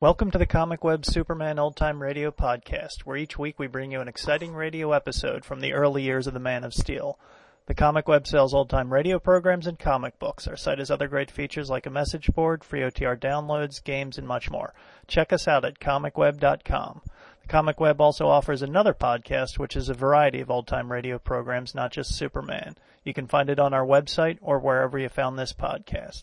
Welcome to the Comic Web Superman Old Time Radio podcast, where each week we bring you an exciting radio episode from the early years of the Man of Steel. The Comic Web sells old time radio programs and comic books. Our site has other great features like a message board, free OTR downloads, games, and much more. Check us out at comicweb.com. The Comic Web also offers another podcast, which is a variety of old time radio programs, not just Superman. You can find it on our website or wherever you found this podcast.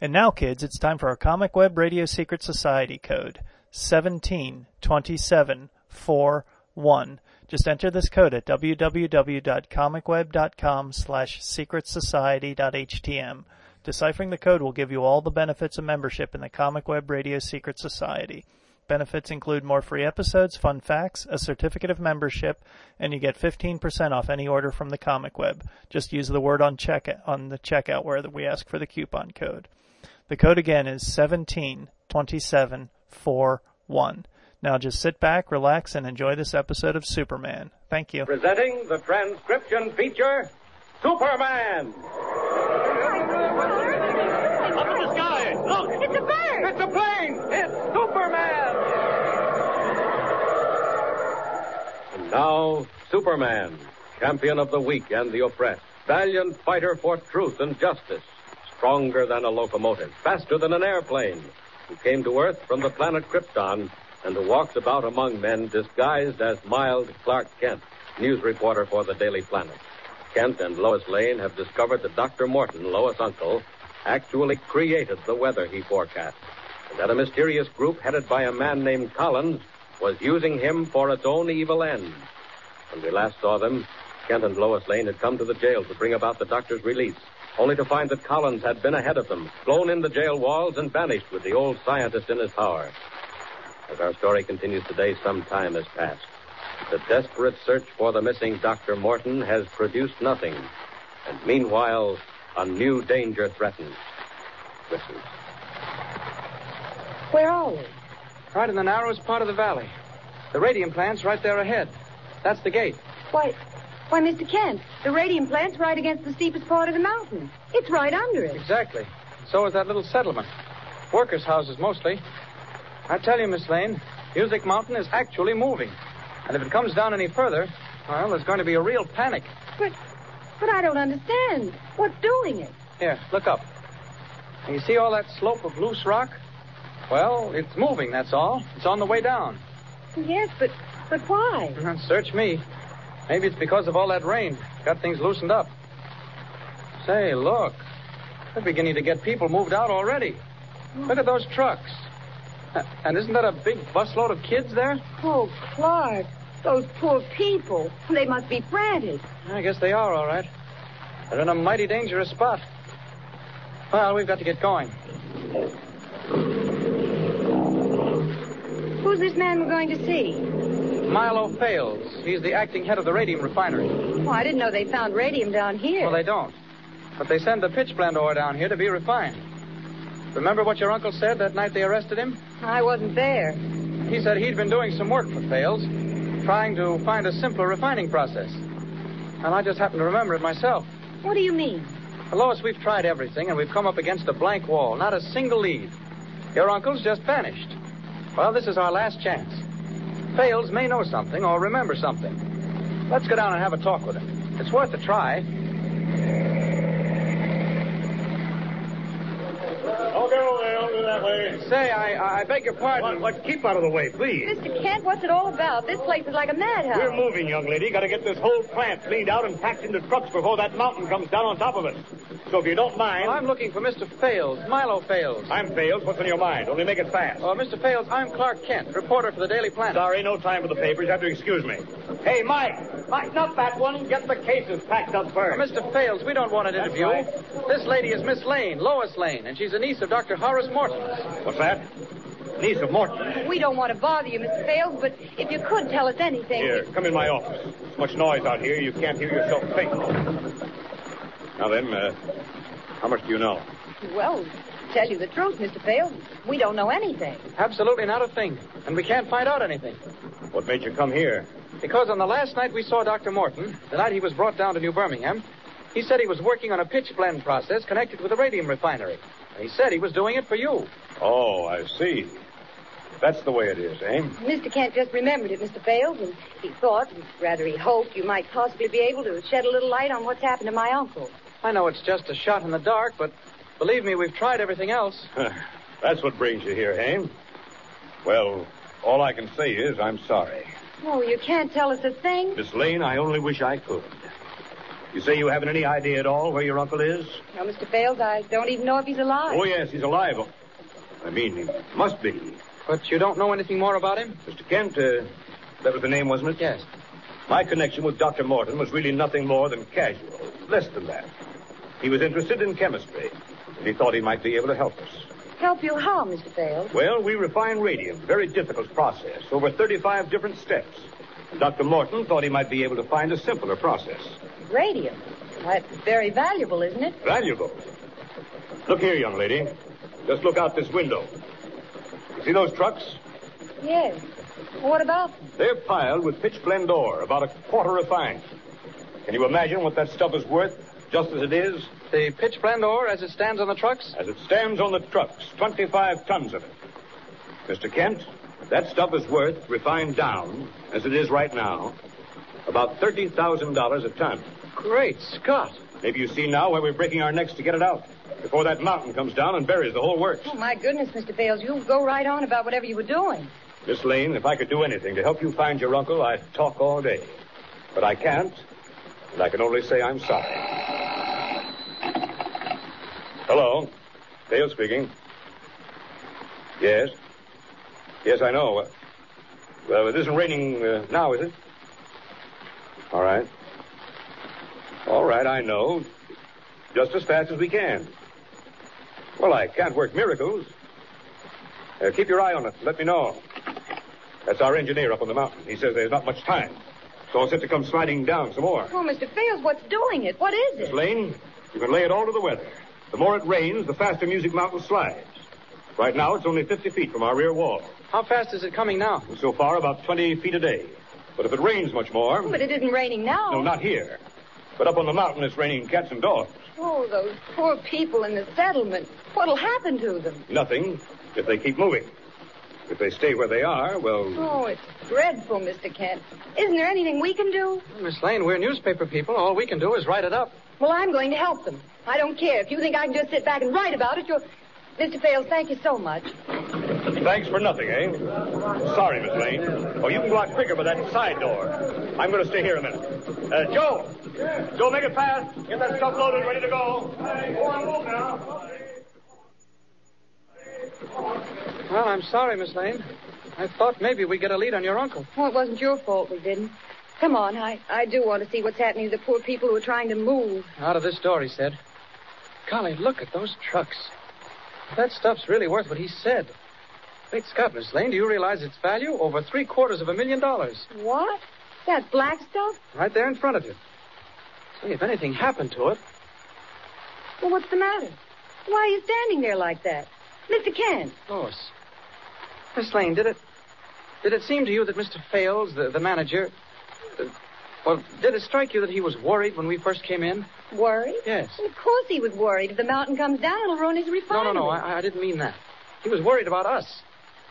And now, kids, it's time for our Comic Web Radio Secret Society code 172741. Just enter this code at www.comicweb.com slash secretsociety.htm. Deciphering the code will give you all the benefits of membership in the Comic Web Radio Secret Society. Benefits include more free episodes, fun facts, a certificate of membership, and you get 15% off any order from the Comic Web. Just use the word on check on the checkout where we ask for the coupon code. The code again is 172741. Now just sit back, relax, and enjoy this episode of Superman. Thank you. Presenting the transcription feature, Superman. Up in the sky! Look! It's a bird! It's a plane! It's Superman! And now, Superman, champion of the weak and the oppressed, valiant fighter for truth and justice, stronger than a locomotive, faster than an airplane, who came to Earth from the planet Krypton and who walks about among men disguised as mild Clark Kent, news reporter for the Daily Planet. Kent and Lois Lane have discovered that Dr. Morton, Lois' uncle, actually created the weather he forecast, and that a mysterious group headed by a man named Collins was using him for its own evil ends. When we last saw them, Kent and Lois Lane had come to the jail to bring about the doctor's release, only to find that Collins had been ahead of them, flown in the jail walls, and vanished with the old scientist in his power. As our story continues today, some time has passed. The desperate search for the missing Dr. Morton has produced nothing. And meanwhile, a new danger threatens. Listen. Where are we? Right in the narrowest part of the valley. The radium plant's right there ahead. That's the gate. Why, why, Mr. Kent, the radium plant's right against the steepest part of the mountain. It's right under it. Exactly. So is that little settlement. Workers' houses mostly. I tell you, Miss Lane, Music Mountain is actually moving. And if it comes down any further, well, there's going to be a real panic. But, but I don't understand. What's doing it? Here, look up. And you see all that slope of loose rock? Well, it's moving, that's all. It's on the way down. Yes, but, but why? Search me. Maybe it's because of all that rain. Got things loosened up. Say, look. They're beginning to get people moved out already. Look at those trucks. And isn't that a big busload of kids there? Oh, Clark, those poor people. They must be frantic. I guess they are, all right. They're in a mighty dangerous spot. Well, we've got to get going. Who's this man we're going to see? Milo Fales. He's the acting head of the radium refinery. Oh, I didn't know they found radium down here. Well, they don't. But they send the pitchblende ore down here to be refined. Remember what your uncle said that night they arrested him? I wasn't there. He said he'd been doing some work for Fales, trying to find a simpler refining process. And I just happened to remember it myself. What do you mean? Well, Lois, we've tried everything, and we've come up against a blank wall. Not a single lead. Your uncle's just vanished. Well, this is our last chance. Fales may know something or remember something. Let's go down and have a talk with him. It's worth a try. Don't get over there. Don't do that way. Say, I, I beg your pardon. What, what? Keep out of the way, please. Mr. Kent, what's it all about? This place is like a madhouse. We're moving, young lady. Got to get this whole plant cleaned out and packed into trucks before that mountain comes down on top of us. So if you don't mind, Well, I'm looking for Mr. Fales, Milo Fales. I'm Fales. What's on your mind? Only make it fast. Oh, Mr. Fales, I'm Clark Kent, reporter for the Daily Planet. Sorry, no time for the papers. You have to excuse me. Hey, Mike. Mike, not that one. Get the cases packed up Oh, first. Mr. Fales, we don't want an That's interview. right. This lady is Miss Lane, Lois Lane, and she's a niece of Dr. Horace Morton. What's that? Niece of Morton. We don't want to bother you, Mr. Fales, but if you could tell us anything. Here, come in my office. So much noise out here, you can't hear yourself think. Now then, uh, how much do you know? Well, tell you the truth, Mr. Fales, we don't know anything. Absolutely not a thing. And we can't find out anything. What made you come here? Because on the last night we saw Dr. Morton, the night he was brought down to New Birmingham, he said he was working on a pitchblende process connected with a radium refinery. And he said he was doing it for you. Oh, I see. That's the way it is, eh? Mr. Kent just remembered it, Mr. Fales, and he thought, and rather he hoped, you might possibly be able to shed a little light on what's happened to my uncle. I know it's just a shot in the dark, but believe me, we've tried everything else. That's what brings you here, eh? Well, all I can say is I'm sorry. Oh, you can't tell us a thing? Miss Lane, I only wish I could. You say you haven't any idea at all where your uncle is? No, Mr. Fales, I don't even know if he's alive. Oh, yes, he's alive. I mean, he must be. But you don't know anything more about him? Mr. Kent, uh, that was the name, wasn't it? Yes. My connection with Dr. Morton was really nothing more than casual, less than that. He was interested in chemistry, and he thought he might be able to help us. Help you how, Mr. Fales? Well, we refine radium, very difficult process, over 35 different steps. And Dr. Morton thought he might be able to find a simpler process. Radium. That's very valuable, isn't it? Valuable. Look here, young lady. Just look out this window. You see those trucks? Yes. What about them? They're piled with pitchblende ore, about a quarter refined. Can you imagine what that stuff is worth, just as it is? The pitchblende ore as it stands on the trucks? As it stands on the trucks, 25 tons of it. Mr. Kent, that stuff is worth, refined down, as it is right now, about $30,000 a ton. Great Scott. Maybe you see now why we're breaking our necks to get it out, before that mountain comes down and buries the whole works. Oh, my goodness, Mr. Fales, you go right on about whatever you were doing. Miss Lane, if I could do anything to help you find your uncle, I'd talk all day. But I can't, and I can only say I'm sorry. Hello. Fales speaking. Yes. Yes, I know. Well, it isn't raining uh, now, is it? All right. All right, I know. Just as fast as we can. Well, I can't work miracles. Uh, keep your eye on it. Let me know. That's our engineer up on the mountain. He says there's not much time. So it's set to come sliding down some more. Oh, Mr. Fales, what's doing it? What is Miss it? Lane, you can lay it all to the weather. The more it rains, the faster Music Mountain slides. Right now, it's only 50 feet from our rear wall. How fast is it coming now? So far, about 20 feet a day. But if it rains much more... But it isn't raining now. No, not here. But up on the mountain, it's raining cats and dogs. Oh, those poor people in the settlement. What'll happen to them? Nothing if they keep moving. If they stay where they are, well, Oh, it's dreadful, Mr. Kent. Isn't there anything we can do? Miss Lane, we're newspaper people. All we can do is write it up. Well, I'm going to help them. I don't care. If you think I can just sit back and write about it, you'll... Mr. Fales, thank you so much. Thanks for nothing, eh? Sorry, Miss Lane. Oh, you can go out quicker by that side door. I'm going to stay here a minute. Uh, Joe! Joe, make it fast. Get that stuff loaded, ready to go. Go on, move now. Well, I'm sorry, Miss Lane. I thought maybe we'd get a lead on your uncle. Well, it wasn't your fault we didn't. Come on, I, I do want to see what's happening to the poor people who are trying to move. Out of this door, he said. Golly, look at those trucks. That stuff's really worth what he said. Great Scott, Miss Lane, do you realize its value? Over three quarters of a million dollars. What? That black stuff? Right there in front of you. Say, if anything happened to it. Well, what's the matter? Why are you standing there like that? Mr. Kent. Lois. Miss Lane, did it. Did it seem to you that Mr. Fales, the, the manager. Uh, well, did it strike you that he was worried when we first came in? Worried? Yes. Of course he was worried. If the mountain comes down, it'll ruin his No, refinery. no, no. I, I didn't mean that. He was worried about us.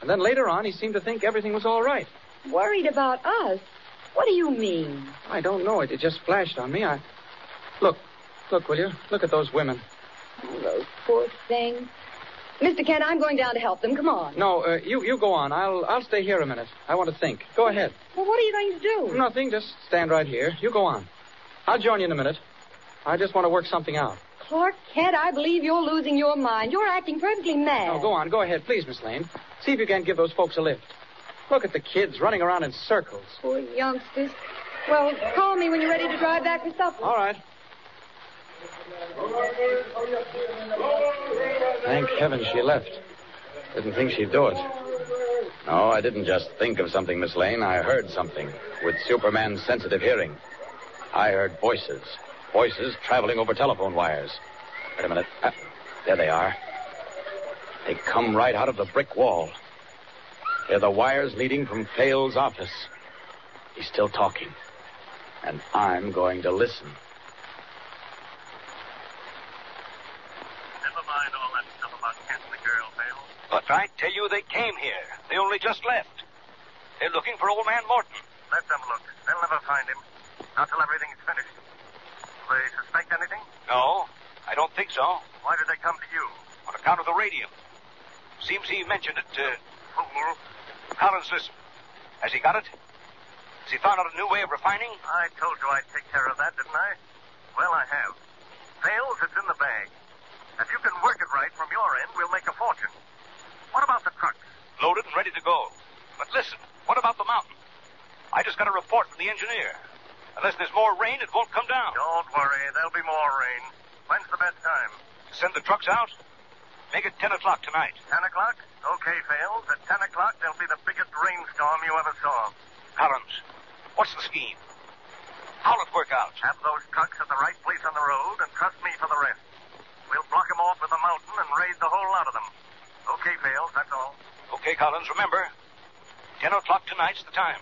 And then later on, he seemed to think everything was all right. Worried about us? What do you mean? I don't know. It, it just flashed on me. I. Look. Look, will you? Look at those women. Oh, those poor things. Mr. Kent, I'm going down to help them. Come on. No, uh, you you go on. I'll I'll stay here a minute. I want to think. Go ahead. Well, what are you going to do? Nothing. Just stand right here. You go on. I'll join you in a minute. I just want to work something out. Clark Kent, I believe you're losing your mind. You're acting perfectly mad. No, go on. Go ahead, please, Miss Lane. See if you can't give those folks a lift. Look at the kids running around in circles. Poor youngsters. Well, call me when you're ready to drive back for supper. All right. Thank heaven she left. Didn't think she'd do it. No, I didn't just think of something, Miss Lane. I heard something with Superman's sensitive hearing. I heard voices. Voices traveling over telephone wires. Wait a minute. Uh, there they are. They come right out of the brick wall. They're the wires leading from Fales' office. He's still talking. And I'm going to listen. Never mind all that stuff about catching the girl, Fales. But But I tell you, they came here. They only just left. They're looking for old man Morton. Let them look. They'll never find him. Not till everything's finished. Do they suspect anything? No, I don't think so. Why did they come to you? On account of the radium. Seems he mentioned it to. Collins, listen. Has he got it? Has he found out a new way of refining? I told you I'd take care of that, didn't I? Well, I have. Fales, it's in the bag. If you can work it right from your end, we'll make a fortune. What about the trucks? Loaded and ready to go. But listen, what about the mountain? I just got a report from the engineer. Unless there's more rain, it won't come down. Don't worry, there'll be more rain. When's the best time? Send the trucks out. Make it 10 o'clock tonight. Ten o'clock? Okay, Fales. At ten o'clock, there'll be the biggest rainstorm you ever saw. Collins, what's the scheme? How'll it work out? Have those trucks at the right place on the road, and trust me for the rest. We'll block 'em off with the mountain and raid the whole lot of them. Okay, Fales, that's all. Okay, Collins, remember, 10 o'clock tonight's the time.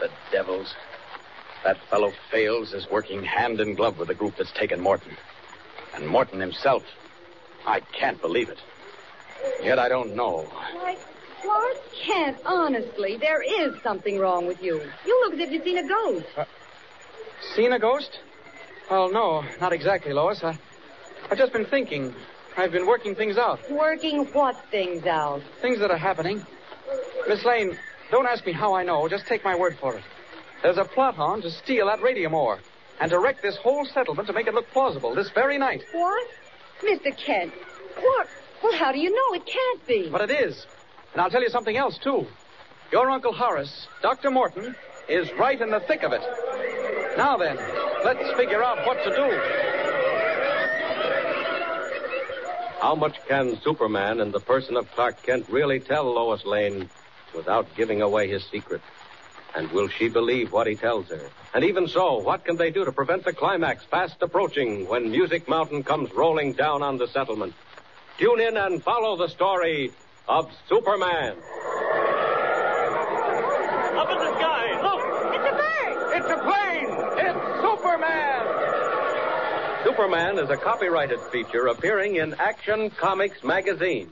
The devils. That fellow Fales is working hand in glove with the group that's taken Morton. And Morton himself. I can't believe it. Yet I don't know. Why, Clark Kent, honestly, there is something wrong with you. You look as if you'd seen a ghost. Uh, seen a ghost? Well, no, not exactly, Lois. I, I've just been thinking. I've been working things out. Working what things out? Things that are happening. Miss Lane, don't ask me how I know. Just take my word for it. There's a plot on to steal that radium ore and to wreck this whole settlement to make it look plausible this very night. What? Mr. Kent, what? Well, how do you know? It can't be. But it is. And I'll tell you something else, too. Your Uncle Horace, Dr. Morton, is right in the thick of it. Now then, let's figure out what to do. How much can Superman in the person of Clark Kent really tell Lois Lane without giving away his secret? And will she believe what he tells her? And even so, what can they do to prevent the climax fast approaching when Music Mountain comes rolling down on the settlement? Tune in and follow the story of Superman. Up in the sky. Look! It's a bird! It's a plane! It's Superman! Superman is a copyrighted feature appearing in Action Comics magazine.